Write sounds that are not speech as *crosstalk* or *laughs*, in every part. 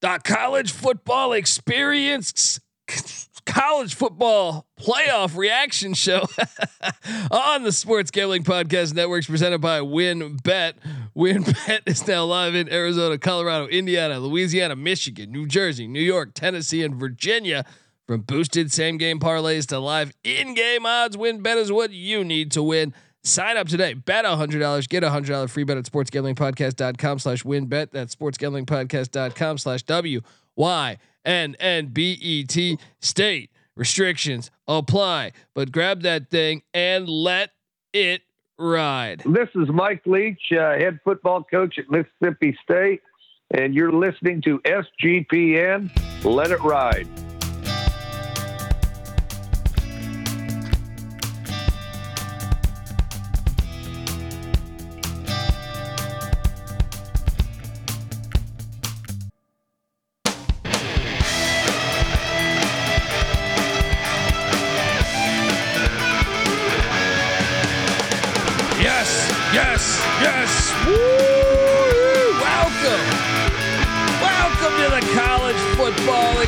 the college football experience *laughs* college football playoff reaction show *laughs* on the Sports Gambling Podcast Networks presented by WynnBET. WynnBET is now live in Arizona, Colorado, Indiana, Louisiana, Michigan, New Jersey, New York, Tennessee, and Virginia. From boosted same game parlays to live in game odds, WynnBET is what you need to win. Sign up today. Bet $100. Get a $100 free bet at sportsgamblingpodcast.com slash wynnbet. That's sportsgamblingpodcast.com slash W-Y-N-N-B-E-T. State restrictions apply. But grab that thing and let it ride. This is Mike Leach, uh, head football coach at Mississippi State, and you're listening to SGPN. Let it ride.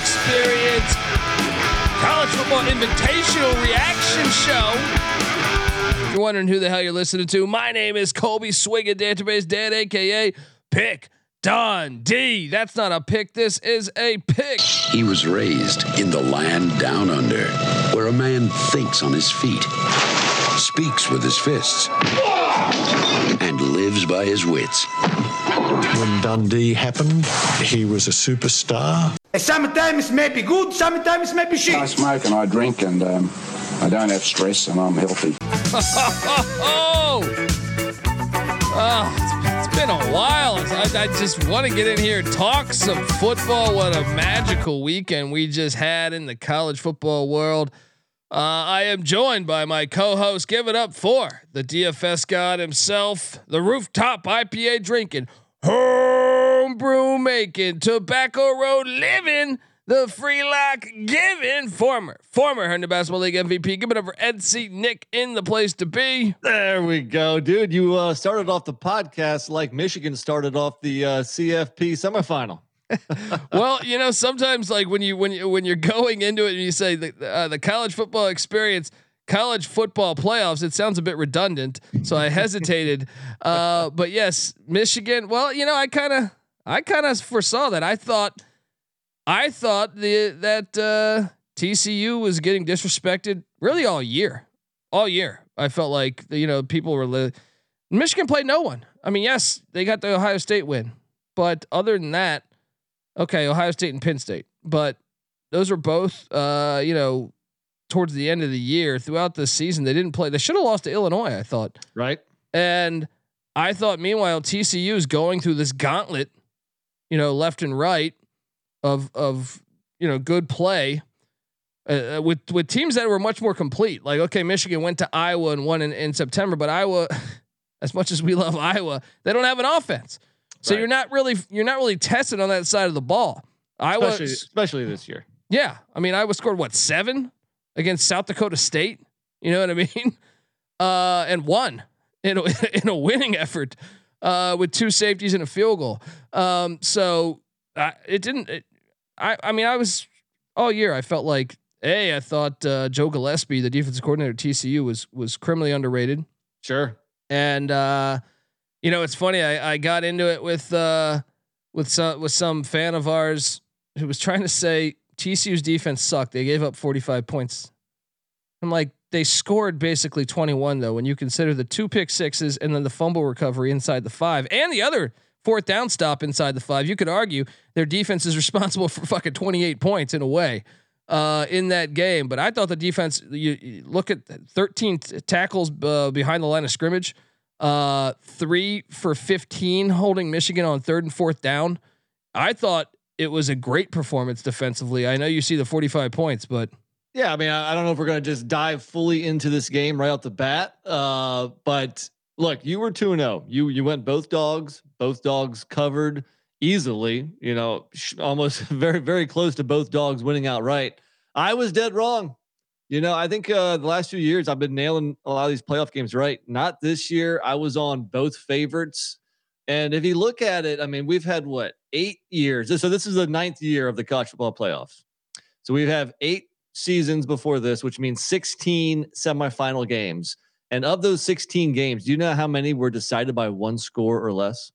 Experience. College football invitational reaction show. If you're wondering who the hell you're listening to, my name is Colby Swig Database Dad, aka Pick Dundee. That's not a pick, this is a pick. He was raised in the land down under, where a man thinks on his feet, speaks with his fists, and lives by his wits. When Dundee happened, he was a superstar. Sometimes may be good, sometimes may be shit. I smoke and I drink and um, I don't have stress and I'm healthy. *laughs* Oh, it's, it's been a while. I, I just want to get in here, and talk some football. What a magical weekend we just had in the college football world. Uh, I am joined by my co-host. Give it up for the DFS god himself, the rooftop IPA drinking, homebrew making, tobacco road living, the free lock giving, former former Herndon Basketball League MVP. Give it up for NC Nick in the place to be. There we go, dude. You uh, started off the podcast like Michigan started off the uh, CFP semifinal. *laughs* well, you know, sometimes like when you when you when you're going into it and you say the uh, the college football experience, college football playoffs, it sounds a bit redundant. So I hesitated. *laughs* uh, but yes, Michigan. Well, you know, I kind of I kind of foresaw that. I thought I thought the that uh, TCU was getting disrespected really all year, all year. I felt like you know people were li- Michigan played no one. I mean, yes, they got the Ohio State win, but other than that. Okay, Ohio State and Penn State, but those were both, uh, you know, towards the end of the year. Throughout the season, they didn't play. They should have lost to Illinois, I thought. Right. And I thought, meanwhile, TCU is going through this gauntlet, you know, left and right of of you know good play uh, with with teams that were much more complete. Like, okay, Michigan went to Iowa and won in, in September, but Iowa, *laughs* as much as we love Iowa, they don't have an offense. So Right. you're not really you're not really tested on that side of the ball. Iowa, Especially, especially this year. yeah, I mean Iowa scored what seven against South Dakota State. You know what I mean? *laughs* Uh, and won in a, *laughs* in a winning effort uh, with two safeties and a field goal. Um, so uh, it didn't. It, I I mean I was all year I felt like a I thought uh, Joe Gillespie, the defensive coordinator at TCU, was was criminally underrated. Sure. And uh, you know, it's funny. I, I got into it with uh, with some with some fan of ours who was trying to say TCU's defense sucked. They gave up 45 points. I'm like, they scored basically 21 though. When you consider the two pick sixes and then the fumble recovery inside the five and the other fourth down stop inside the five, you could argue their defense is *laughs* responsible for fucking 28 points in a way uh, in that game. But I thought the defense. You, you look at 13 t- tackles uh, behind the line of scrimmage, uh, three for 15 holding Michigan on third and fourth down. I thought it was a great performance defensively. I know you see the 45 points, but Yeah, I mean, I, I don't know if we're gonna just dive fully into this game right off the bat. Uh, but look, you were two and zero. You you went both dogs. Both dogs covered easily. You know, almost *laughs* very very close to both dogs winning outright. I was dead wrong. You know, I think uh, the last few years I've been nailing a lot of these playoff games right. Not this year. I was on both favorites, And if you look at it, I mean, we've had what eight years. So this is the ninth year of the college football playoffs. So we have eight seasons before this, which means 16 semifinal games. And of those 16 games, do you know how many were decided by one score or less?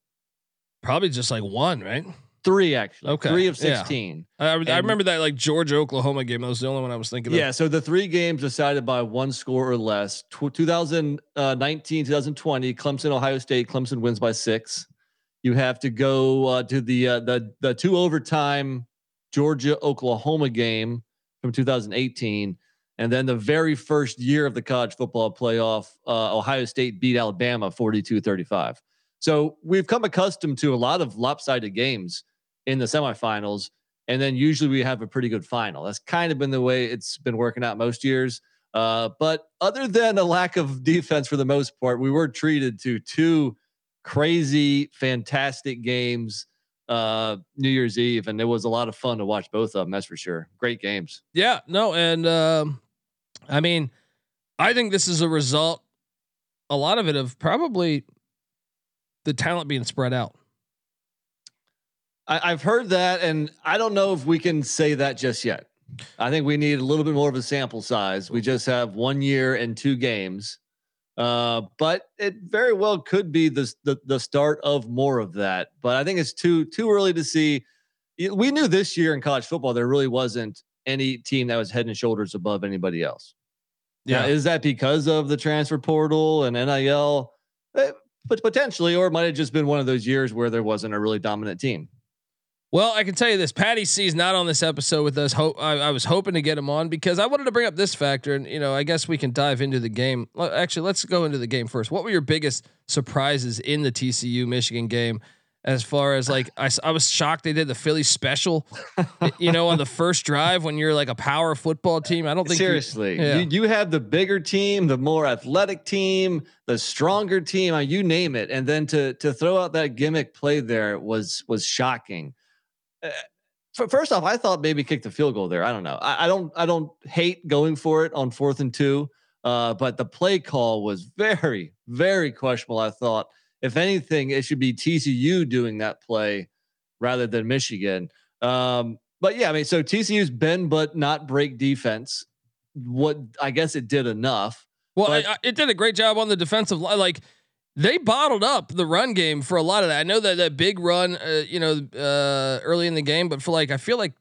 Probably just like one, right? Three actually. Okay, Three of yeah. 16. I, I remember that like Georgia Oklahoma game. That was the only one I was thinking of. Yeah, so the three games decided by one score or less. Tw- 2019, 2020, Clemson, Ohio State. Clemson wins by six. You have to go uh, to the uh, the the two overtime Georgia Oklahoma game from 2018, and then the very first year of the college football playoff, uh, Ohio State beat Alabama 42-35. So we've come accustomed to a lot of lopsided games in the semifinals and then usually we have a pretty good final. That's kind of been the way it's been working out most years. Uh, but other than a lack of defense for the most part, we were treated to two crazy, fantastic games uh, New Year's Eve, and it was a lot of fun to watch both of them. That's for sure. Great games. Yeah, no, and um, I mean, I think this is a result, a lot of it of probably the talent being spread out. I, I've heard that, and I don't know if we can say that just yet. I think we need a little bit more of a sample size. We just have one year and two games, uh, but it very well could be the, the the start of more of that. But I think it's too too early to see. We knew this year in college football there really wasn't any team that was head and shoulders above anybody else. Now, is that because of the transfer portal and NIL? Eh, But potentially, or it might have just been one of those years where there wasn't a really dominant team. Well, I can tell you this: Patty C's not on this episode with us. Hope I, I was hoping to get him on because I wanted to bring up this factor, and you know, I guess we can dive into the game. Actually, let's go into the game first. What were your biggest surprises in the TCU Michigan game? As far as like, I was shocked they did the Philly special, *laughs* you know, on the first drive when you're like a power football team. I don't think you- Seriously, yeah. you, you have the bigger team, the more athletic team, the stronger team, uh, you name it, and then to to throw out that gimmick play there was was shocking. Uh, first off, I thought maybe kick the field goal there. I don't know. I, I don't I don't hate going for it on fourth and two, uh, but the play call was very very questionable. I thought, if anything, it should be TCU doing that play rather than Michigan. Um, but yeah, I mean, so TCU's bend but not break defense. What I guess it did enough. Well, But- I, I- it did a great job on the defensive line. Like they bottled up the run game for a lot of that. I know that that big run, uh, you know, uh, early in the game, but for like, I feel like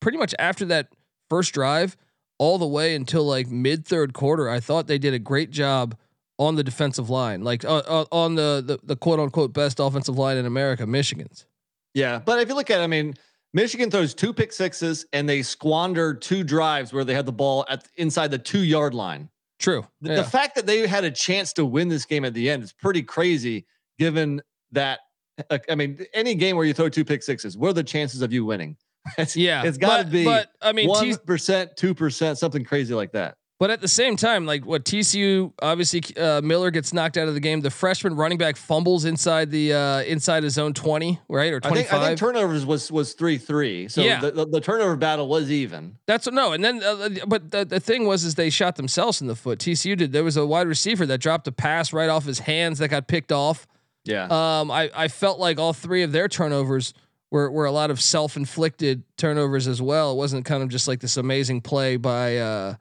pretty much after that first drive, all the way until like mid third quarter, I thought they did a great job on the defensive line, like uh, uh, on the, the the quote unquote best offensive line in America, Michigan's. Yeah, but if you look at, I mean, Michigan throws two pick sixes and they squander two drives where they had the ball at inside the two yard line. True. The, Yeah. the fact that they had a chance to win this game at the end is pretty crazy, given that. uh, I mean, any game where you throw two pick sixes, what are the chances of you winning? *laughs* It's, yeah, it's got to be But I mean, one percent, two percent, something crazy like that. But at the same time, like what TCU obviously uh, Miller gets knocked out of the game. The freshman running back fumbles inside the uh, inside his own twenty, right or I think, I think turnovers was was three three. So Yeah. the, the, the turnover battle was even. That's no, and then uh, but the, the thing was is they shot themselves in the foot. TCU did. There was a wide receiver that dropped a pass right off his hands that got picked off. Yeah. Um, I I felt like all three of their turnovers were were a lot of self inflicted turnovers as well. It wasn't kind of just like this amazing play by uh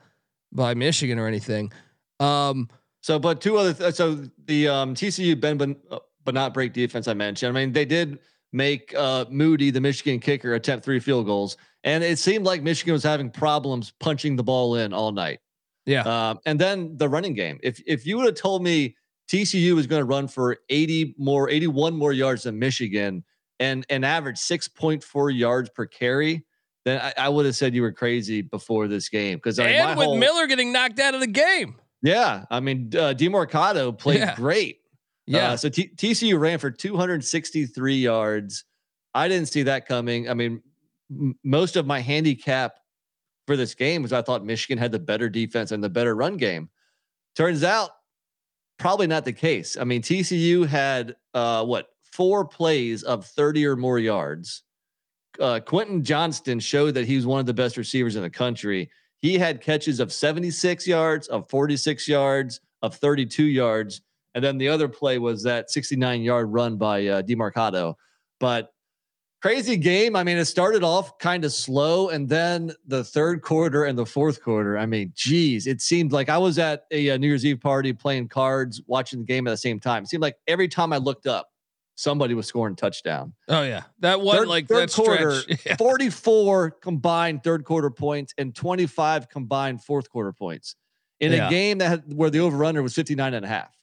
by Michigan or anything. Um, So, but two other. Th- so the um, TCU bend but, uh, but not break defense I mentioned. I mean, they did make uh, Moody, the Michigan kicker, attempt three field goals, and it seemed like Michigan was having problems punching the ball in all night. yeah. Um, and then the running game. If if you would have told me TCU was going to run for 80 more, 81 more yards than Michigan and and average 6.4 yards per carry, then I, I would have said you were crazy before this game. Because and with Miller getting knocked out of the game. yeah, I mean, uh, Demercado played Yeah. great. Yeah. Uh, so T- TCU ran for 263 yards. I didn't see that coming. I mean, m- most of my handicap for this game was I thought Michigan had the better defense and the better run game. Turns out, probably not the case. I mean, TCU had uh, what four plays of 30 or more yards. Uh, Quentin Johnston showed that he was one of the best receivers in the country. He had catches of 76 yards, of 46 yards, of 32 yards. and then the other play was that 69 yard run by uh, Demercado. But crazy game. I mean, it started off kind of slow, and then the third quarter and the fourth quarter. I mean, geez, it seemed like I was at a, a New Year's Eve party playing cards, watching the game at the same time. It seemed like every time I looked up, somebody was scoring touchdown. Oh yeah, that one Third- like third that quarter, stretch. *laughs* Yeah. 44 combined third quarter points and 25 combined fourth quarter points in Yeah. a game that had, where the over under was 59 and a half.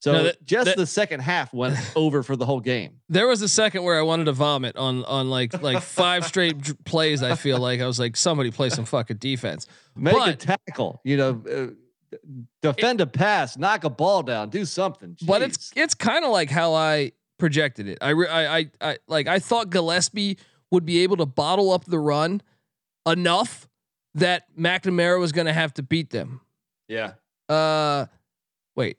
So No, that- just that- the second half went *laughs* over for the whole game. There was a second where I wanted to vomit on on like like five straight plays. I feel like I was like somebody play some fucking defense. Make a tackle, you know, uh, defend a pass, knock a ball down, do something. But it's it's kind of like how I projected it. I, I I I like I thought Gillespie would be able to bottle up the run enough that McNamara was going to have to beat them. yeah. Uh, wait,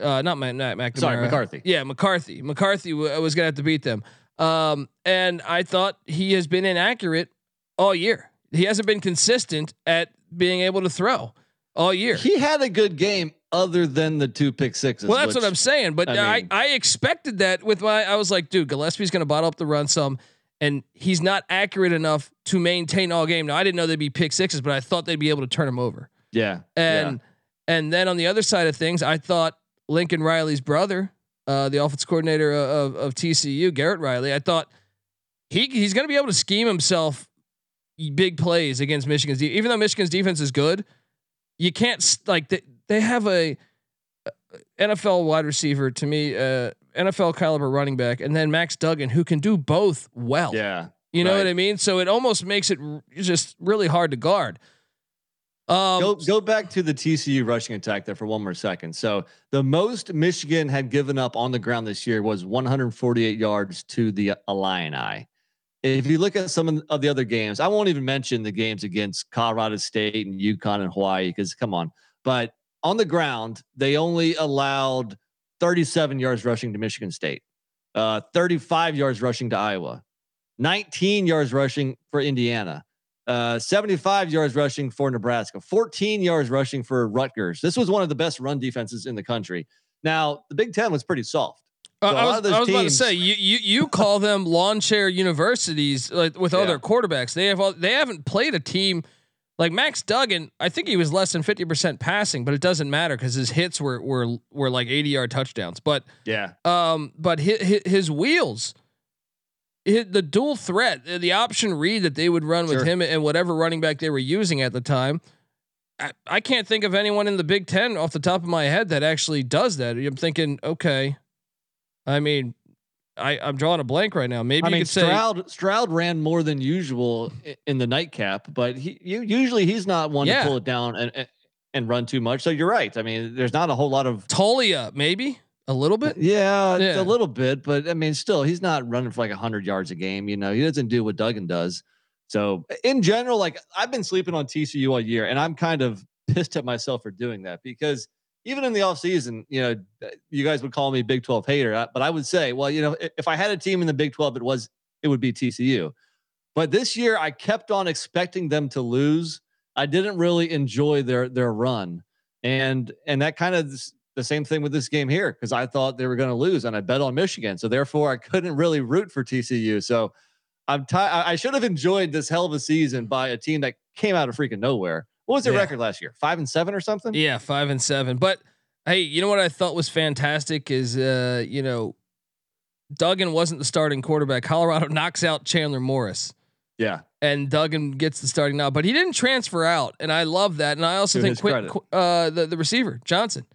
uh, not Ma- not McNamara. Sorry, McCarthy. Yeah, McCarthy. McCarthy w- was going to have to beat them. Um, and I thought he has been inaccurate all year. He hasn't been consistent at being able to throw all year. He had a good game other than the two pick sixes. Well, that's what I'm saying. But I I, mean- I, expected that with my. I was like, dude, Gillespie's going to bottle up the run some, and he's not accurate enough to maintain all game. Now I didn't know they'd be pick sixes, but I thought they'd be able to turn him over. Yeah. And and then on the other side of things, I thought Lincoln Riley's brother, uh, the offense coordinator of, of TCU, Garrett Riley, I thought he he's going to be able to scheme himself big plays against Michigan's. Even though Michigan's defense is good, you can't like they have a NFL wide receiver to me, uh, NFL caliber running back, and then Max Duggan who can do both well. yeah. You know right. what I mean? So it almost makes it r- just really hard to guard. Um, go go back to the TCU rushing attack there for one more second. So the most Michigan had given up on the ground this year was 148 yards to the Illini. If you look at some of the- of the other games, I won't even mention the games against Colorado State and UConn and Hawaii because come on. But on the ground, they only allowed 37 yards rushing to Michigan State, uh, 35 yards rushing to Iowa, 19 yards rushing for Indiana uh, 75 yards rushing for Nebraska, 14 yards rushing for Rutgers. This was one of the best run defenses in the country. Now, the Big Ten was pretty soft. So I was, I was about to say you you you call them lawn chair universities like with other quarterbacks. They have all, they haven't played a team like Max Duggan. I think he was less than fifty percent passing, but it doesn't matter because his hits were were were like eighty yard touchdowns. But Yeah. um, but his, his wheels, his, the dual threat, the option read that they would run with him and whatever running back they were using at the time. I, I can't think of anyone in the Big Ten off the top of my head that actually does that. I'm thinking, okay, I mean, I I'm drawing a blank right now. Maybe I you mean, could say Stroud Stroud ran more than usual in the nightcap, but he you, usually he's not one Yeah. to pull it down and, and and run too much. So you're right. I mean, there's not a whole lot of Taulia, maybe a little bit. yeah, Yeah. a little bit, but I mean, still, he's not running for like hundred yards a game. You know, he doesn't do what Duggan does. So in general, like I've been sleeping on TCU all year, and I'm kind of pissed at myself for doing that because even in the offseason, you know, you guys would call me Big 12 hater, uh, but I would say, well, you know, if I had a team in the Big 12, it was it would be TCU. But this year, I kept on expecting them to lose. I didn't really enjoy their their run, and and that kind of the same thing with this game here because I thought they were going to lose and I bet on Michigan. So therefore, I couldn't really root for TCU. So I'm ti I I should have enjoyed this hell of a season by a team that came out of freaking nowhere. What was their Yeah. record last year? Five and seven or something? Yeah, five and seven. But hey, you know what I thought was fantastic is uh, you know, Duggan wasn't the starting quarterback. Colorado *laughs* knocks out Chandler Morris. Yeah. and Duggan gets the starting now, but he didn't transfer out, and I love that. And I also To think his Quinn, credit. Qu- uh, the the receiver Johnson.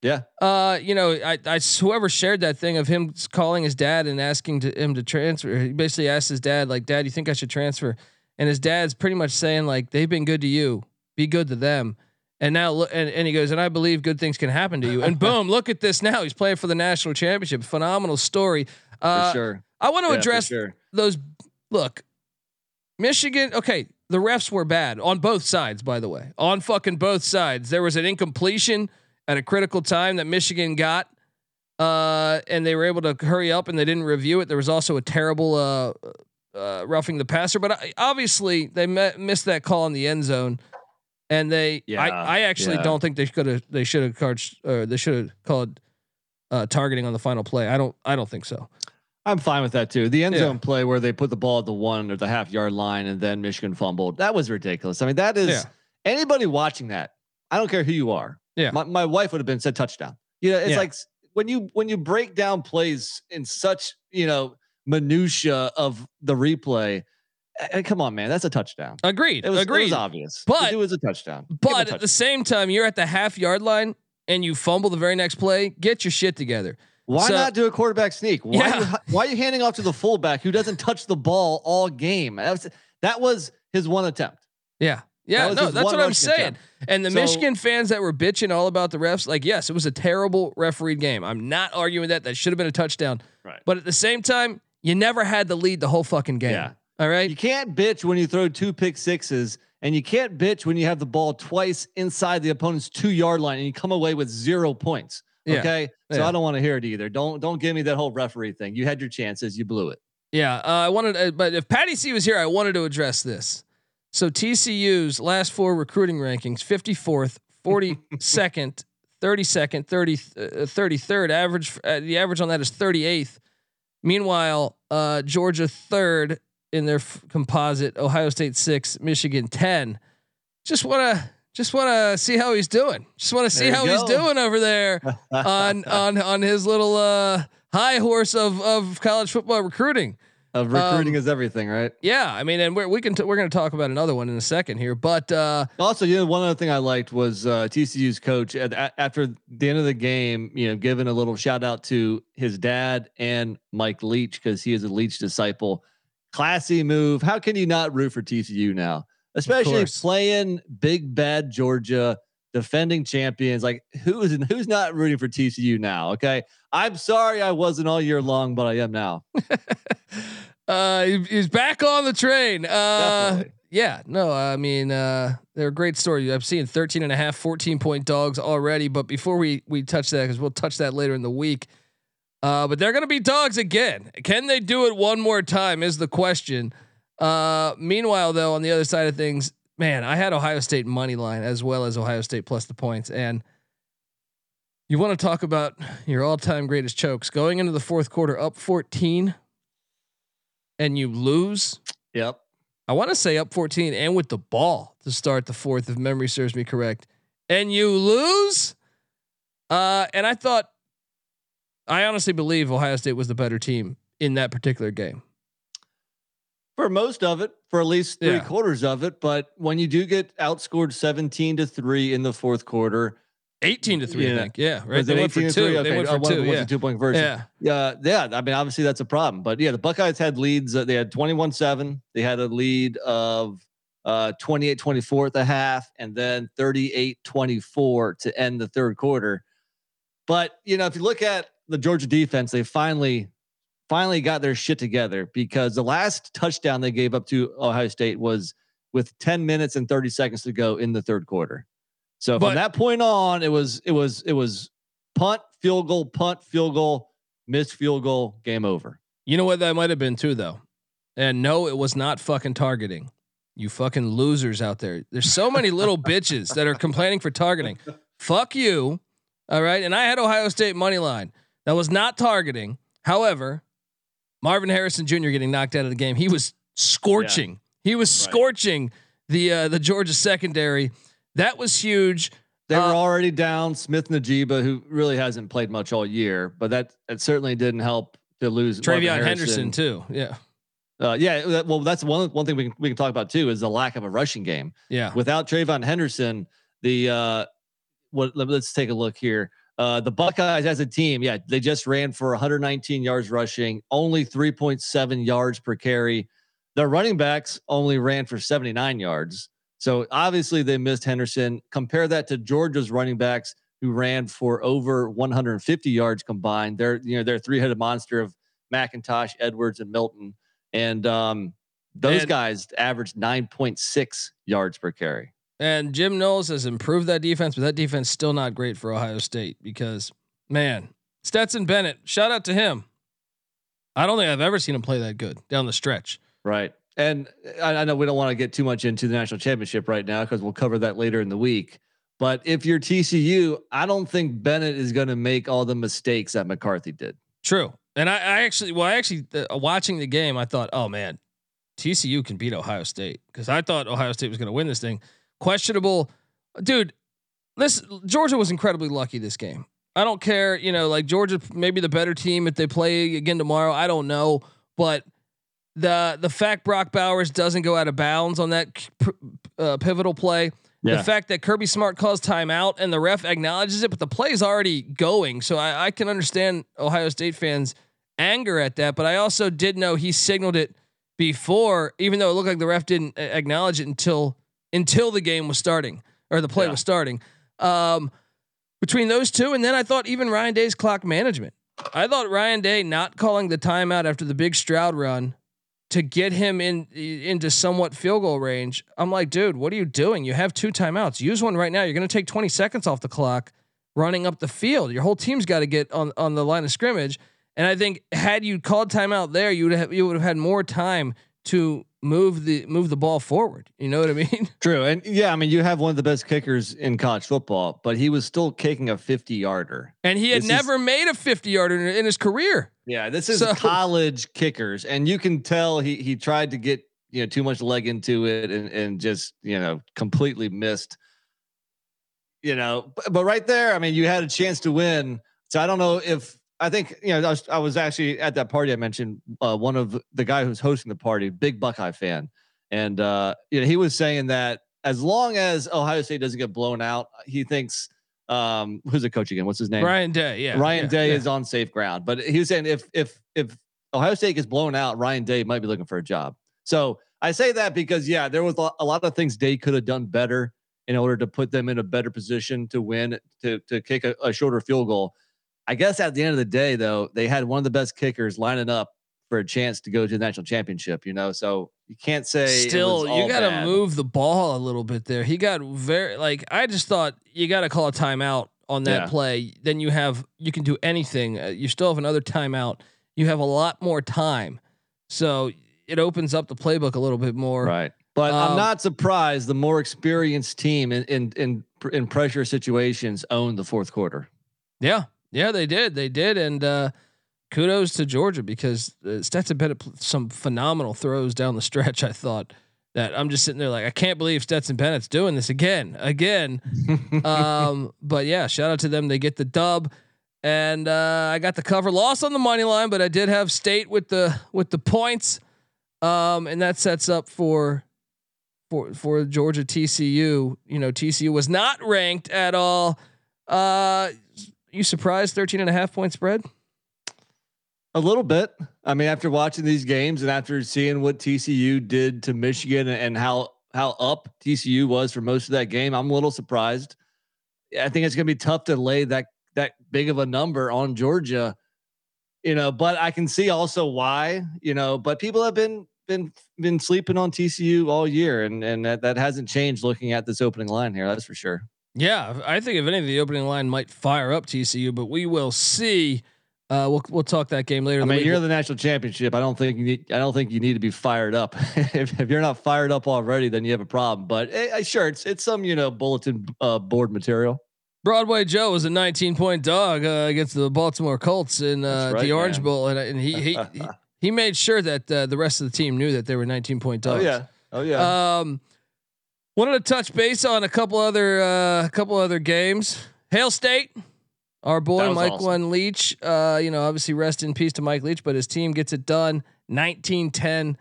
Yeah. Uh, you know, I, I whoever shared that thing of him calling his dad and asking to, him to transfer. He basically asked his dad, like, "Dad, you think I should transfer?" And his dad's pretty much saying, like, "They've been good to you, be good to them." And now, look, and, and he goes, and I believe good things can happen to you. And *laughs* boom, look at this now. He's playing for the national championship. Phenomenal story. For Uh, sure. I want to Yeah, address sure. those look Michigan okay the refs were bad on both sides by the way on fucking both sides there was an incompletion at a critical time that Michigan got uh and they were able to hurry up and they didn't review it there was also a terrible uh uh, roughing the passer, but obviously they me- missed that call in the end zone, and they. Yeah, I, I actually yeah. don't think they could have. They should have charged. Or they should have called uh, targeting on the final play. I don't. I don't think so. I'm fine with that too. The end Yeah. zone play where they put the ball at the one or the half yard line and then Michigan fumbled. That was ridiculous. I mean, that is anybody watching that. I don't care who you are. Yeah. My, my wife would have been said touchdown. You know, it's like when you when you break down plays in such, you know, minutia of the replay. Eh, come on, man. That's a touchdown. Agreed. It was, Agreed. It was obvious. But- it was a touchdown. Give a But at the same time, you're at the half yard line and you fumble the very next play. Get your shit together. Why So- not do a quarterback sneak? Why, Yeah. you, why are you handing off to the fullback who doesn't touch the ball all game? That was, that was his one attempt. Yeah. Yeah, was no, that's what I'm saying. attempt. And the So- Michigan fans that were bitching all about the refs, like, yes, it was a terrible refereed game. I'm not arguing that. That should have been a touchdown. Right. But at the same time, you never had the lead the whole fucking game. Yeah. All right. You can't bitch when you throw two pick sixes, and you can't bitch when you have the ball twice inside the opponent's two yard line and you come away with zero points. Yeah. Okay. So Yeah. I don't want to hear it either. Don't don't give me that whole referee thing. You had your chances, you blew it. Yeah, uh, I wanted, uh, but if Patty C was here, I wanted to address this. So TCU's last four recruiting rankings: 54th, 42nd, 32nd, 30, uh, 33rd. Average, uh, the average on that is 38th. Meanwhile, uh, Georgia third in their f- composite. Ohio State six, Michigan ten. Just wanna, just wanna see how he's doing. Just wanna see There you how he's doing over there *laughs* on on on his little uh, high horse of of college football recruiting. Of recruiting Um, is everything, right? Yeah, I mean, and we're, we can t- we're going to talk about another one in a second here, but uh, Also, you know, one other thing I liked was uh, TCU's coach at, at, after the end of the game, you know, giving a little shout out to his dad and Mike Leach because he is a Leach disciple. Classy move. How can you not root for TCU now, especially playing big bad Georgia, defending champions? Like who is who's not rooting for TCU now? Okay, I'm sorry I wasn't all year long, but I am now. *laughs* uh, he's back on the train. Uh, Definitely. yeah, no, I mean, uh, they're a great story. I've seen 13 and a half, 14 point dogs already, but before we we touch that, because we'll touch that later in the week. Uh, but they're going to be dogs again. Can they do it one more time? Is the question. Uh, meanwhile, though, on the other side of things, man, I had Ohio State money line as well as Ohio State plus the points, and you want to talk about your all-time greatest chokes going into the fourth quarter, up 14, and you lose. Yep. I want to say up 14 and with the ball to start the fourth, if memory serves me correct, and you lose. Uh, and I thought, I honestly believe Ohio State was the better team in that particular game. for most of it, for at least three Yeah. quarters of it. But when you do get outscored 17 to three in the fourth quarter, 18 to three, I think. Yeah, right. They went for two. three? They Okay, went uh, for one two. was Yeah. a two point conversion. Yeah. Yeah, yeah. I mean, obviously that's a problem. But yeah, the Buckeyes had leads. Uh, they had 21 7. They had a lead of uh, 28 24 at the half, and then 38 24 to end the third quarter. But, you know, if you look at the Georgia defense, they finally, finally got their shit together because the last touchdown they gave up to Ohio State was with 10 minutes and 30 seconds to go in the third quarter. So But- from that point on, it was, it was, it was punt, field goal, punt, field goal, missed field goal, game over. You know what that might have been too, though. And no, it was not fucking targeting. You fucking losers out there. There's so many little *laughs* bitches that are complaining for targeting. Fuck you. All right. And I had Ohio State money line. That was not targeting. However, Marvin Harrison Jr. getting knocked out of the game. He was scorching. He was Right. scorching the uh, the Georgia secondary. That was huge. They were Uh, already down Smith-Njigba, who really hasn't played much all year, but that, that certainly didn't help to lose Marvin TreVeyon Henderson too. Yeah. Uh, yeah, that- well, that's one one thing we can we can talk about too is the lack of a rushing game. Yeah. Without TreVeyon Henderson, the uh, what? let- Let's take a look here. Uh, the Buckeyes as a team, yeah, they just ran for 119 yards rushing, only 3.7 yards per carry. Their running backs only ran for 79 yards. So obviously they missed Henderson. Compare that to Georgia's running backs who ran for over 150 yards combined. They're you know they're three headed monster of McIntosh, Edwards, and Milton, and um, those And- guys averaged 9.6 yards per carry. And Jim Knowles has improved that defense, but that defense still not great for Ohio State because man, Stetson Bennett, shout out to him. I don't think I've ever seen him play that good down the stretch. Right. And I, I know we don't want to get too much into the national championship right now because we'll cover that later in the week. But if you're TCU, I don't think Bennett is going to make all the mistakes that McCarthy did. True. And I, I actually, well, I actually uh, watching the game, I thought, oh man, TCU can beat Ohio State because I thought Ohio State was going to win this thing. Questionable, dude. This Georgia was incredibly lucky this game. I don't care, you know, like Georgia maybe the better team if they play again tomorrow. I don't know, but the the fact Brock Bowers doesn't go out of bounds on that uh, pivotal play, yeah. the fact that Kirby Smart calls timeout and the ref acknowledges it, but the play is already going. So I, I can understand Ohio State fans' anger at that, but I also did know he signaled it before, even though it looked like the ref didn't acknowledge it until until the game was starting or the play yeah. was starting. Um, between those two, and then I thought even Ryan Day's clock management. I thought Ryan Day not calling the timeout after the big Stroud run to get him in into somewhat field goal range. I'm like, dude, what are you doing? You have two timeouts. Use one right now. You're going to take 20 seconds off the clock running up the field. Your whole team's got to get on on the line of scrimmage. And I think had you called timeout there, you would have you would have had more time to move the move the ball forward. You know what I mean? *laughs* True. And yeah, I mean you have one of the best kickers in college football, but he was still kicking a 50 yarder. And he had this never is, made a 50 yarder in, his career. Yeah, this is so, *laughs* college kickers. And you can tell he he tried to get, you know, too much leg into it and and just, you know, completely missed. You know, but, but right there, I mean, you had a chance to win. So I don't know if I think you know I was, I was actually at that party I mentioned. Uh, one of the guy who's hosting the party, big Buckeye fan, and uh, you know he was saying that as long as Ohio State doesn't get blown out, he thinks um, who's the coach again? What's his name? Ryan Day. Yeah, Ryan yeah, Day yeah. is on safe ground. But he was saying if if if Ohio State gets blown out, Ryan Day might be looking for a job. So I say that because yeah, there was a lot of things Day could have done better in order to put them in a better position to win to to kick a, a shorter field goal. I guess at the end of the day, though, they had one of the best kickers lining up for a chance to go to the national championship. You know, so you can't say still you got to move the ball a little bit there. He got very like I just thought you got to call a timeout on that yeah. play. Then you have you can do anything. Uh, you still have another timeout. You have a lot more time, so it opens up the playbook a little bit more. Right. But um, I'm not surprised. The more experienced team in in in, in pressure situations owned the fourth quarter. Yeah, yeah, they did. They did, and uh, kudos to Georgia because uh, Stetson Bennett some phenomenal throws down the stretch. I thought that I'm just sitting there like I can't believe Stetson Bennett's doing this again, again. *laughs* um, but yeah, shout out to them. They get the dub, and uh, I got the cover loss on the money line, but I did have State with the with the points, um, and that sets up for. For, for Georgia TCU, you know, TCU was not ranked at all. Uh, you surprised 13 and a half point spread? A little bit. I mean, after watching these games and after seeing what TCU did to Michigan and how how up TCU was for most of that game, I'm a little surprised. I think it's going to be tough to lay that that big of a number on Georgia, you know. But I can see also why, you know. But people have been been been sleeping on TCU all year, and and that, that hasn't changed. Looking at this opening line here, that's for sure. Yeah, I think if any of the opening line might fire up TCU, but we will see. Uh, we'll we'll talk that game later. I mean, you're the national championship. I don't think you need. I don't think you need to be fired up. *laughs* if, if you're not fired up already, then you have a problem. But eh, sure, it's it's some you know bulletin uh, board material. Broadway Joe was a 19 point dog uh, against the Baltimore Colts in uh, right, the Orange man. Bowl, and, and he he *laughs* he made sure that uh, the rest of the team knew that they were 19 point dogs. Oh yeah, oh yeah. Um, Wanted to touch base on a couple other uh, a couple other games. Hail State, our boy Mike awesome. One Leach. Uh, you know, obviously rest in peace to Mike Leach, but his team gets it done. 19-10.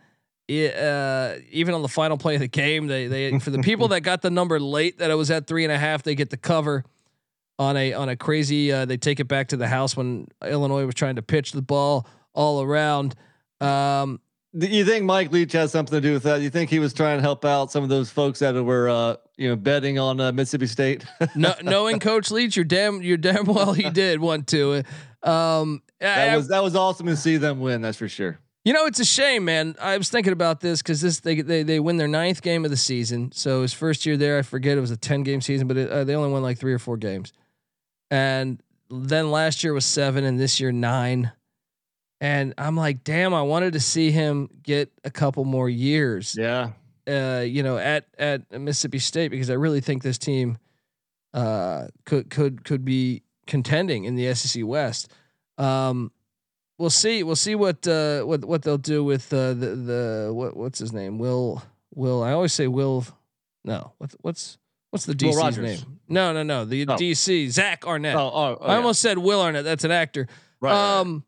uh, even on the final play of the game, they they *laughs* for the people that got the number late that it was at three and a half, they get the cover on a on a crazy. Uh, they take it back to the house when Illinois was trying to pitch the ball all around. Um, you think Mike Leach has something to do with that? You think he was trying to help out some of those folks that were, uh, you know, betting on uh, Mississippi State? *laughs* no, knowing Coach Leach, you're damn, you're damn *laughs* well he *laughs* did want to. Um, that I, was that was awesome to see them win. That's for sure. You know, it's a shame, man. I was thinking about this because this they, they they win their ninth game of the season. So his first year there, I forget it was a ten game season, but it, uh, they only won like three or four games. And then last year was seven, and this year nine. And I'm like, damn, I wanted to see him get a couple more years. Yeah. Uh, you know, at at Mississippi State because I really think this team uh, could could could be contending in the SEC West. Um, we'll see. We'll see what uh, what what they'll do with uh, the the what what's his name? Will Will I always say Will? No, what's what's what's the DC's name? No, no, no. The Oh. DC Zach Arnett. Oh, oh, oh, I yeah. almost said Will Arnett. That's an actor. right, right. um,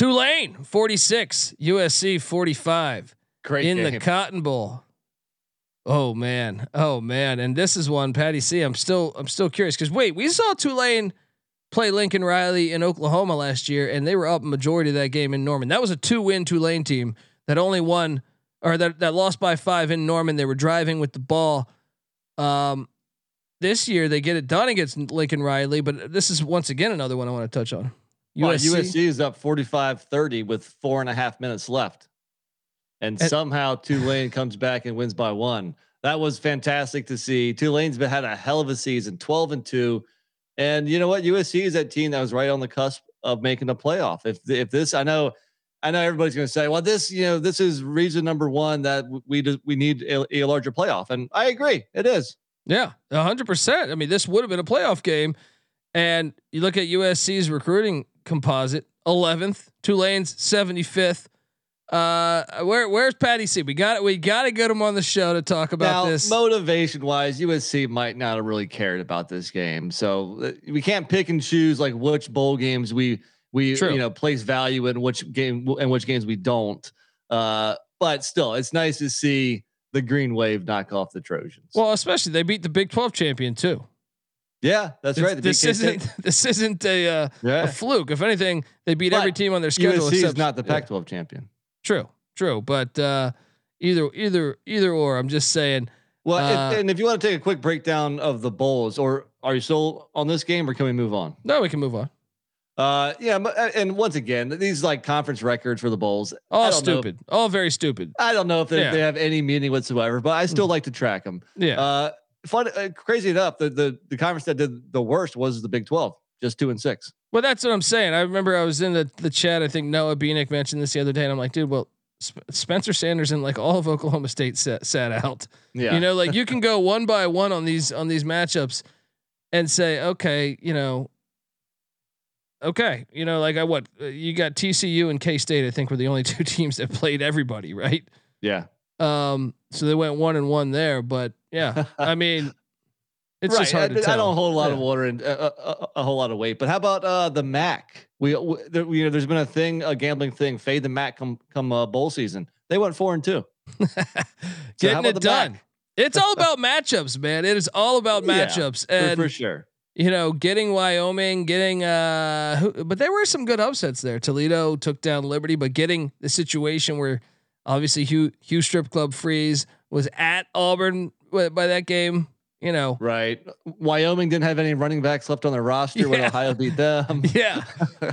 Tulane forty six, USC forty five Great in game. the Cotton Bowl. Oh man, oh man, and this is one, Patty C. I'm still, I'm still curious because wait, we saw Tulane play Lincoln Riley in Oklahoma last year, and they were up majority of that game in Norman. That was a two-win Tulane team that only won or that that lost by five in Norman. They were driving with the ball. Um, this year they get it done against Lincoln Riley, but this is once again another one I want to touch on. Well, USC is up 45-30 with four and a half minutes left. And, And- somehow Tulane comes back and wins by one. That was fantastic to see. Tulane's been had a hell of a season, 12 and 2. And you know what? USC is that team that was right on the cusp of making the playoff. If if this I know I know everybody's going to say, well, this, you know, this is reason number one that we do, we need a, a larger playoff. And I agree. It is. Yeah, hundred percent. I mean, this would have been a playoff game, and you look at USC's recruiting composite: eleventh, Tulane's seventy fifth. Uh, where where's Patty C? We got it. We got to get him on the show to talk about now, this. motivation wise, USC might not have really cared about this game. So uh, we can't pick and choose like which bowl games we we True. you know place value in which game and which games we don't. Uh, but still, it's nice to see the Green Wave knock off the Trojans. well, especially they beat the Big Twelve champion too. Yeah, that's This- right. the This BK isn't *laughs* this isn't a uh, a fluke. If anything, they beat every team on their schedule. USC is not the. Pac-12 champion. True, true. But uh, either either either or. I'm just saying. Well, if- Uh, and if you want to take a quick breakdown of the bowls, or are you still on this game, or can we move on? No, we can move on. Uh, yeah, uh, and once again, these like conference records for the bowls. All don't know- stupid. All very stupid. I don't know if they, Yeah. they have any meaning whatsoever, but I still like to track them. Yeah. Uh, fun, uh, crazy enough, the, the the conference that did the worst was the Big Twelve, just two and six. Well, that's what I'm saying. I remember I was in the, the chat. I think Noah Beanick mentioned this the other day, and I'm like, dude, well, Sp- Spencer Sanders and like all of Oklahoma State sat, sat out. Yeah, You know, like you *laughs* can go one by one on these on these matchups, and say, okay, you know, okay, you know, like I what uh, you got TCU and K State. I think were the only *laughs* two teams that played everybody, right? yeah. Um, so they went one and one there. But yeah, *laughs* I mean, it's right. just hard I, to tell. I don't hold a lot of water and uh, uh, a whole lot of weight. But how about uh, the MAC? We, we there, you know, there's been a thing, a gambling thing. Fade the MAC come come uh, bowl season. They went four and two. *laughs* So Getting it done. MAC? It's all about matchups, man. It is all about matchups, For, and for sure. you know, getting Wyoming, getting uh, who, but there were some good upsets there. Toledo took down Liberty, but getting the situation where obviously Hugh Hugh Strip Club Freeze was at Auburn by that game. You know, Right. Wyoming didn't have any running backs left on their roster when Ohio beat them. *laughs* yeah.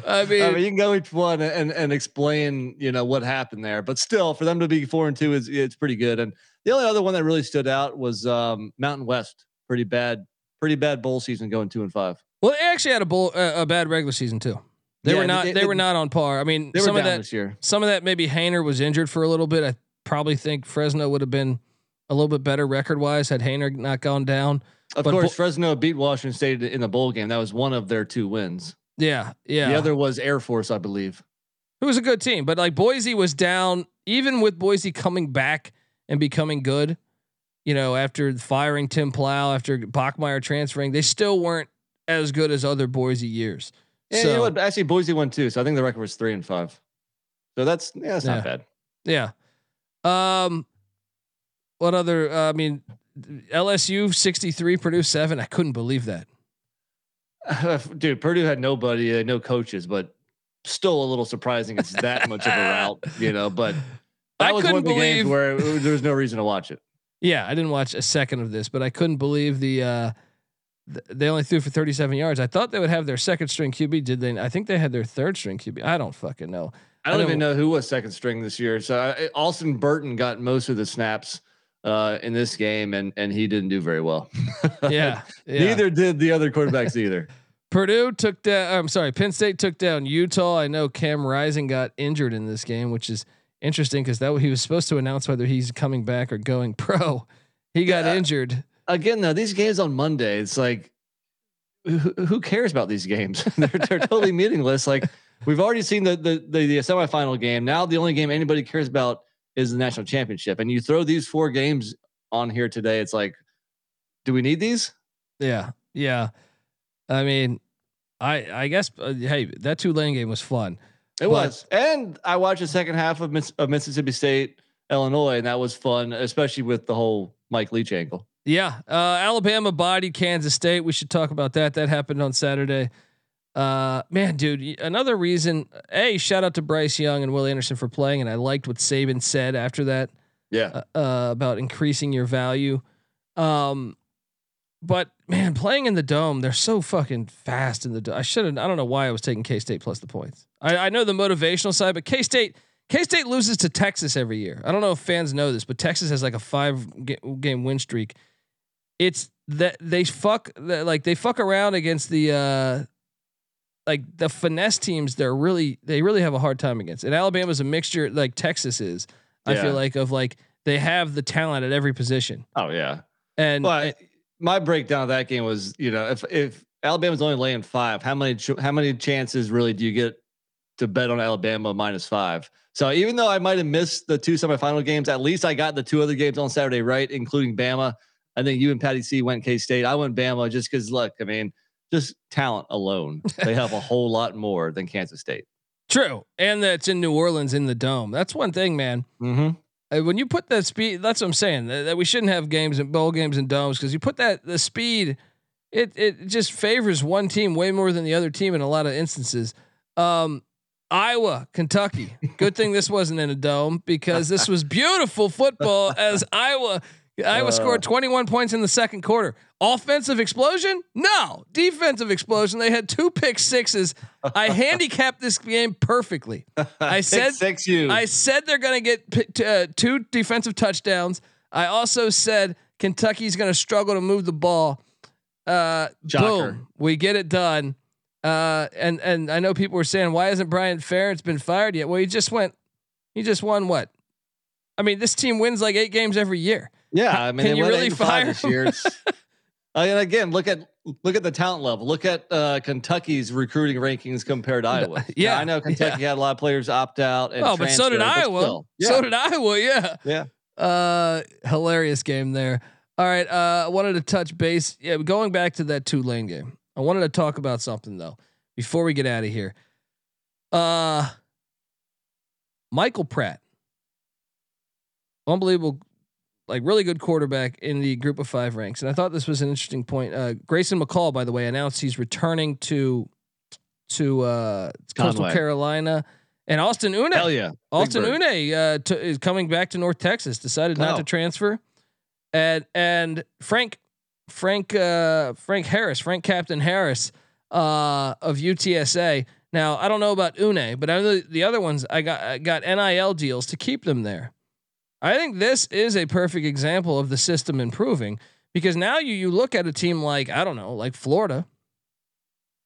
I *laughs* mean, I mean, you can go each one and and explain, you know, what happened there. But still, for them to be four and two is it's pretty good. And the only other one that really stood out was um, Mountain West. Pretty bad, pretty bad bowl season going two and five. well, they actually had a bowl, uh, a bad regular season too. They Yeah, were not. they- They, were not on par. I mean, some of that some of that maybe Haener was injured for a little bit. I probably think Fresno would have been a little bit better record wise had Haener not gone down. Of but course, bo- Fresno beat Washington State in the bowl game. That was one of their two wins. Yeah, yeah. The other was Air Force, I believe. it was a good team, but like Boise was down, even with Boise coming back and becoming good. You know, after firing Tim Plough, after Bachmeier transferring, they still weren't as good as other Boise years. Yeah, so you know what? Actually, Boise won too. So I think the record was three and five. So that's yeah, that's Yeah. not bad. yeah. Um, what other? Uh, I mean, LSU sixty three, Purdue seven. I couldn't believe that. *laughs* Dude, Purdue had nobody, uh, no coaches, but still a little surprising. It's that much of a rout, *laughs* you know. But that I was one of the games where there was no reason to watch it. Yeah, I didn't watch a second of this, but I couldn't believe the. Uh, th- they only threw for 37 yards. I thought they would have their second string QB. Did they? I think they had their third string QB. I don't fucking know. I I don't even know who was second string this year. So I, Austin Burton got most of the snaps uh, in this game, and and he didn't do very well. *laughs* Yeah, yeah. Neither did the other quarterbacks either. *laughs* Purdue took down. I'm sorry, Penn State took down Utah. I know Cam Rising got injured in this game, which is interesting because that he was supposed to announce whether he's coming back or going *laughs* pro. He got Yeah. injured. again, though, these games on Monday, it's like, who, who cares about these games? they're, they're totally meaningless. Like we've already seen the, the the the semifinal game. Now the only game anybody cares about is the national championship. And you throw these four games on here today. It's like, do we need these? Yeah, yeah. I mean, I I guess uh, hey, that Tulane game was fun. It was, and I watched the second half of, Miss, of Mississippi State, Illinois, and that was fun, especially with the whole Mike Leach angle. Yeah, uh, Alabama bodied Kansas State. We should talk about that. That happened on Saturday. Uh, man, dude, another reason. Hey, shout out to Bryce Young and Will Anderson for playing, and I liked what Saban said after that Yeah, uh, uh, about increasing your value. Um, but man, playing in the dome, they're so fucking fast in the. Do- I should have. I don't know why I was taking K State plus the points. I, I know the motivational side, but K State. K State loses to Texas every year. I don't know if fans know this, but Texas has like a five game win streak. It's that they fuck that like they fuck around against the uh like the finesse teams. They're really they really have a hard time against. And Alabama's a mixture like Texas is. I Yeah. feel like of like they have the talent at every position. oh yeah. And But my breakdown of that game was, you know, if if Alabama's only laying five, how many how many chances really do you get to bet on Alabama minus five? So even though I might have missed the two semifinal games, at least I got the two other games on Saturday right, including Bama. I think you and Patty C went K State. I went Bama just because look, I mean, just talent alone, they have a whole lot more than Kansas State. *laughs* true. And that's in New Orleans in the dome. That's one thing, man. Mm-hmm. Uh, When you put that speed, that's what I'm saying. That, that we shouldn't have games and bowl games and domes because you put that the speed, it it just favors one team way more than the other team in a lot of instances. Um, Iowa, Kentucky. Good thing this wasn't in a dome because this was beautiful football. *laughs* As Iowa, Iowa Uh. scored 21 points in the second quarter. Offensive explosion? No. Defensive explosion. They had two pick sixes. I *laughs* handicapped this game perfectly. *laughs* I said six you. I said they're going to get uh, two defensive touchdowns. I also said Kentucky's going to struggle to move the ball. Uh, boom, we get it done. Uh, and and I know people were saying why hasn't Brian Ferentz been fired yet? Well, he just went. He just won what? I mean, this team wins like eight games every year. Yeah, I mean, Can they you went really eight and five fire this him? year? It's- *laughs* I mean, again, look at look at the talent level. Look at uh, Kentucky's recruiting rankings compared to Iowa. *laughs* yeah, I know Kentucky had a lot of players opt out. And oh, but so did Iowa. still. So did Iowa. Yeah. yeah. Uh, hilarious game there. All right. Uh, I wanted to touch base. Yeah, going back to that Tulane game. I wanted to talk about something though before we get out of here. Uh, Michael Pratt, unbelievable, like really good quarterback in the Group of Five ranks, and I thought this was an interesting point. Uh, Grayson McCall, by the way, announced he's returning to to uh, Coastal Carolina, and Austin Aune. Hell yeah. Austin Aune uh, to, is coming back to North Texas. Decided not Oh. to transfer, and and Frank Frank uh, Frank Harris, Frank Captain Harris uh, of UTSA. Now I don't know about Aune, but I know the other ones I got I got NIL deals to keep them there. I think this is a perfect example of the system improving because now you you look at a team like I don't know like Florida,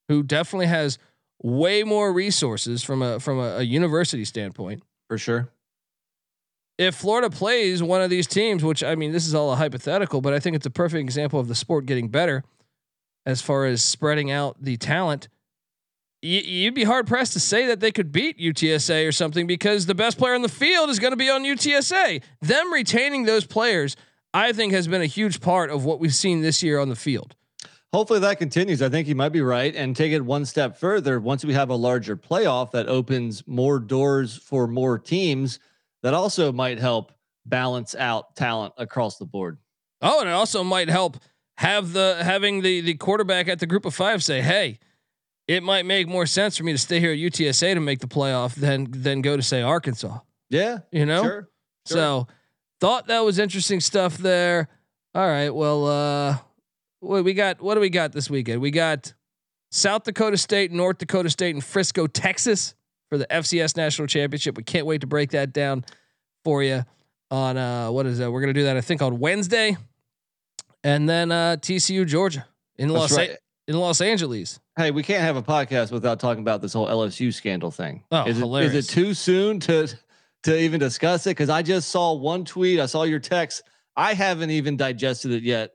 who definitely has way more resources from a from a, a university standpoint for sure. if Florida plays one of these teams, which I mean, this is all a hypothetical, but I think it's a perfect example of the sport getting better as far as spreading out the talent. You'd be hard pressed to say that they could beat UTSA or something because the best player in the field is going to be on UTSA. Them retaining those players, I think, has been a huge part of what we've seen this year on the field. Hopefully that continues. I think you might be right. And take it one step further. Once we have a larger playoff that opens more doors for more teams, that also might help balance out talent across the board. Oh, and it also might help have the having the the quarterback at the group of five say, "Hey, it might make more sense for me to stay here at UTSA to make the playoff than than go to say Arkansas." Yeah. You know, Sure. Sure. so thought that was interesting stuff there. All right, well, uh, what we got? What do we got this weekend? We got South Dakota State, North Dakota State, and Frisco, Texas for the FCS National Championship. We can't wait to break that down for you on uh, what is that? We're gonna do that, I think, on Wednesday, and then uh, TCU, Georgia, in That's Los right. in Los Angeles. Hey, we can't have a podcast without talking about this whole LSU scandal thing. Oh, is, it, hilarious. is it too soon to to even discuss it? Because I just saw one tweet. I saw your text. I haven't even digested it yet.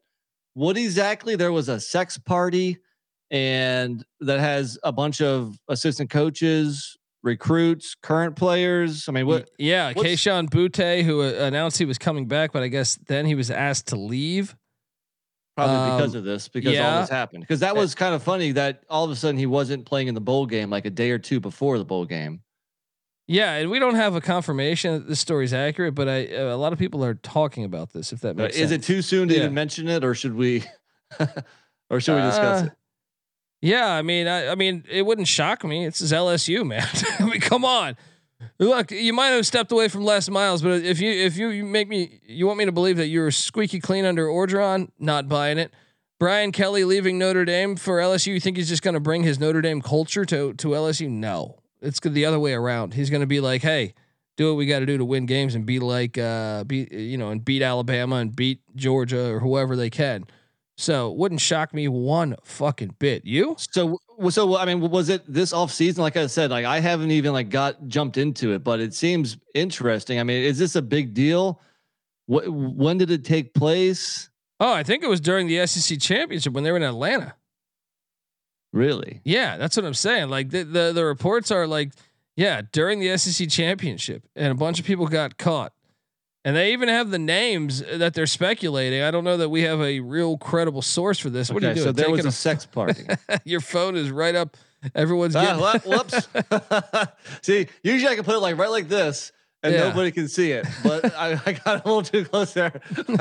what exactly? There was a sex party, and that has a bunch of assistant coaches, recruits, current players. I mean, what? Yeah, Kayshon Boutte, who uh, announced he was coming back, but I guess then he was asked to leave. Probably because Um, of this, because all this happened. Because that was kind of funny that all of a sudden he wasn't playing in the bowl game like a day or two before the bowl game. Yeah, and we don't have a confirmation that this story's accurate, but I uh, a lot of people are talking about this. If that Uh, makes Is sense. it too soon to Yeah. even mention it, or should we, *laughs* or should we discuss Uh, it? Yeah, I mean, I, I mean, it wouldn't shock me. It's his LSU, man. *laughs* I mean, come on. Look, you might have stepped away from Les Miles, but if you if you, you make me you want me to believe that you're squeaky clean under Orgeron, not buying it. Brian Kelly leaving Notre Dame for LSU. You think he's just going to bring his Notre Dame culture to to LSU? No, it's the other way around. He's going to be like, hey, do what we got to do to win games and be like, uh, beat you know, and beat Alabama and beat Georgia or whoever they can. So wouldn't shock me one fucking bit. You? So, so I mean, was it this off season? Like I said, like I haven't even like got jumped into it, but it seems interesting. I mean, is this a big deal? What? When did it take place? Oh, I think it was during the SEC championship when they were in Atlanta. Really? Yeah, that's what I'm saying. Like the the, the reports are like, yeah, during the SEC championship, and a bunch of people got caught. And they even have the names that they're speculating. I don't know that we have a real credible source for this. What are you doing? so there was Taking a sex *laughs* party. Your phone is right up. Everyone's Ah, getting. *laughs* whoops. *laughs* See, usually I can put it like right like this, and Yeah. nobody can see it. But I, I got a little too close there. well,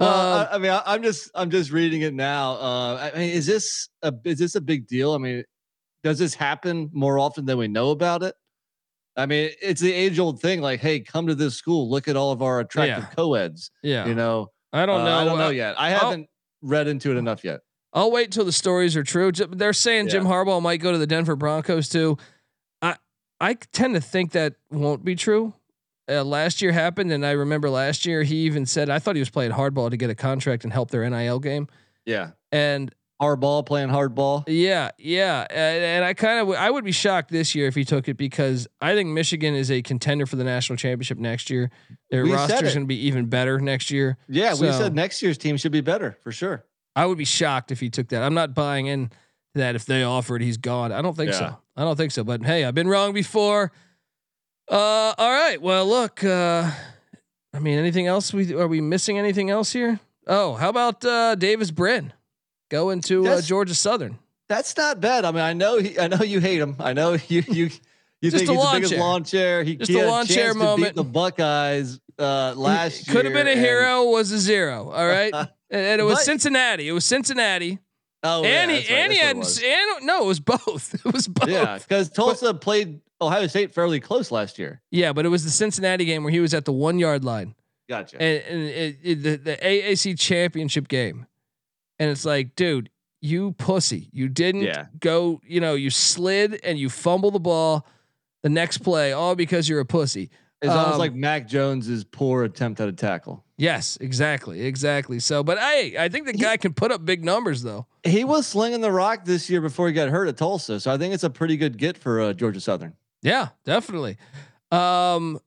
Um, I, I mean, I, I'm just I'm just reading it now. Uh, I mean, is this a is this a big deal? I mean, does this happen more often than we know about it? I mean, it's the age old thing. Like, hey, come to this school. Look at all of our attractive Yeah. co-eds. yeah, You know, I don't Uh, know. I don't know Uh, yet. I I'll- haven't read into it enough yet. I'll wait till the stories are true. They're saying Jim Harbaugh might go to the Denver Broncos too. I I tend to think that won't be true. Uh, last year happened, and I remember last year he even said I thought he was playing hardball to get a contract and help their NIL game. Yeah, And hardball playing hardball. yeah, yeah, and, and I kind of I would be shocked this year if he took it because I think Michigan is a contender for the national championship next year. Their We said roster is going to be even better next year. Yeah, we said next year's team should be better for sure. I would be shocked if he took that. I'm not buying in that if they offered, he's gone. I don't think Yeah. so. I don't think so. But hey, I've been wrong before. Uh, all right. Well, look. Uh, I mean, anything else? We are we missing anything else here? Oh, how about uh, Davis Brin going to uh, Georgia Southern? That's not bad. I mean, I know he, I know you hate him. I know *laughs* you you you Just think he's the biggest chair. lawn chair. He, Just he a lawn chair moment. The Buckeyes uh, last year. Could have been a hero. Was a zero. All right. *laughs* and, and it was But- Cincinnati. It was Cincinnati. Oh, yeah, and he right, and he had what it was. and no, it was both. *laughs* It was both. yeah, because Tulsa played Ohio State fairly close last year. Yeah, but it was the Cincinnati game where he was at the one yard line. Gotcha. and, and it, it, the, the AAC championship game. And it's like, dude, you pussy. You didn't Yeah. go, you know, you slid and you fumble the ball the next play, all because you're a pussy. it's almost um, like Mac Jones's poor attempt at a tackle. Yes, exactly. Exactly. So, but I I think the guy can put up big numbers though. He was slinging the rock this year before he got hurt at Tulsa, so I think it's a pretty good get for uh, Georgia Southern. Yeah, definitely. Um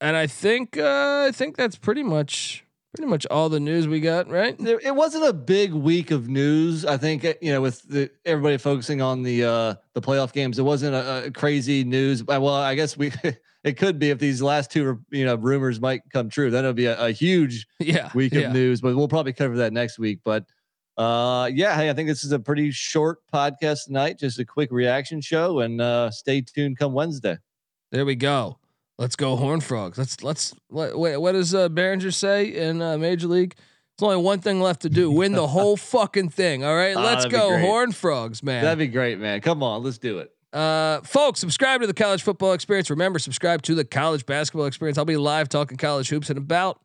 and I think uh I think that's pretty much pretty much all the news we got, right? there, it wasn't a big week of news. I think uh, you know, with the, everybody focusing on the uh, the playoff games, it wasn't a, a crazy news. Well, I guess we *laughs* it could be if these last two you know rumors might come true. Then it'll be a, a huge *laughs* Yeah. week yeah. of news. But we'll probably cover that next week. But uh, yeah, hey, I think this is a pretty short podcast tonight. Just a quick reaction show, and uh, stay tuned come Wednesday. There we go. Let's go Horn Frogs. Let's let's what, what what does uh, Berenger say in uh, Major League? It's only one thing left to do: win the whole *laughs* fucking thing. All right, Ah, let's go. Horn Frogs, man. That'd be great, man. Come on, let's do it. Uh, folks, subscribe to the college football experience. Remember, subscribe to the college basketball experience. I'll be live talking college hoops in about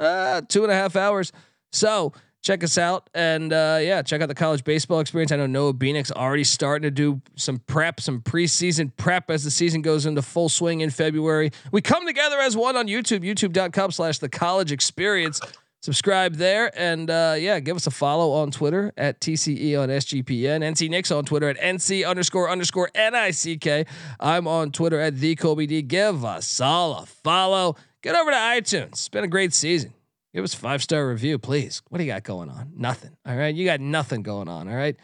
uh, two and a half hours. So check us out. And uh, yeah, check out the college baseball experience. I know Noah Beanick's already starting to do some prep, some preseason prep as the season goes into full swing in February. We come together as one on YouTube, youtube.com slash the college experience. Subscribe there and uh, yeah, give us a follow on Twitter at TCE on SGPN. NC Nicks on Twitter at NC underscore underscore NICK. I'm on Twitter at the Colby D. Give us all a follow. Get over to iTunes. It's been a great season. Give us five star review, please. What do you got going on? Nothing. All right. You got nothing going on. All right.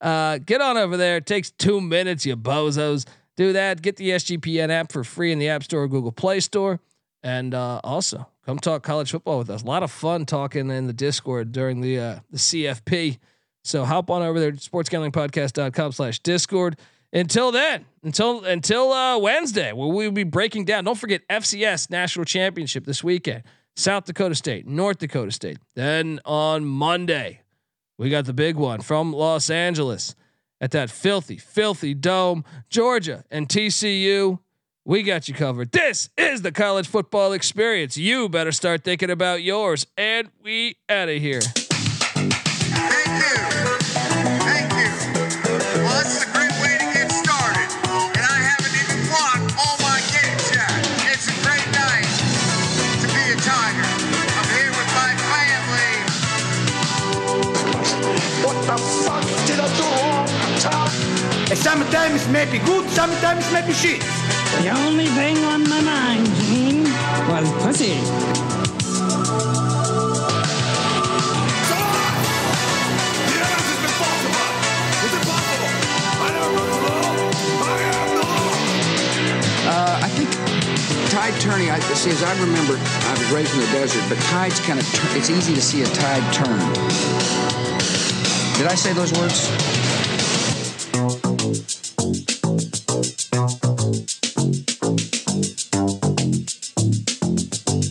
Uh, get on over there. It takes two minutes, you bozos. Do that. Get the SGPN app for free in the App Store or Google Play Store. And uh, also, come talk college football with us. A lot of fun talking in the Discord during the uh, the CFP. So hop on over there sportsgamblingpodcast.com slash Discord. Until then, until until uh, Wednesday, where we'll be breaking down. Don't forget FCS National Championship this weekend. South Dakota State, North Dakota State. Then on Monday, we got the big one from Los Angeles at that filthy, filthy dome, Georgia and TCU. We got you covered. This is the college football experience. You better start thinking about yours. And we out of here. Sometimes maybe good, sometimes maybe shit. The only thing on my mind, Gene, was pussy. Uh, I think tide turning. I see. As I remember, I was raised in the desert, but tides kind of. Tur- it's easy to see a tide turn. Did I say those words?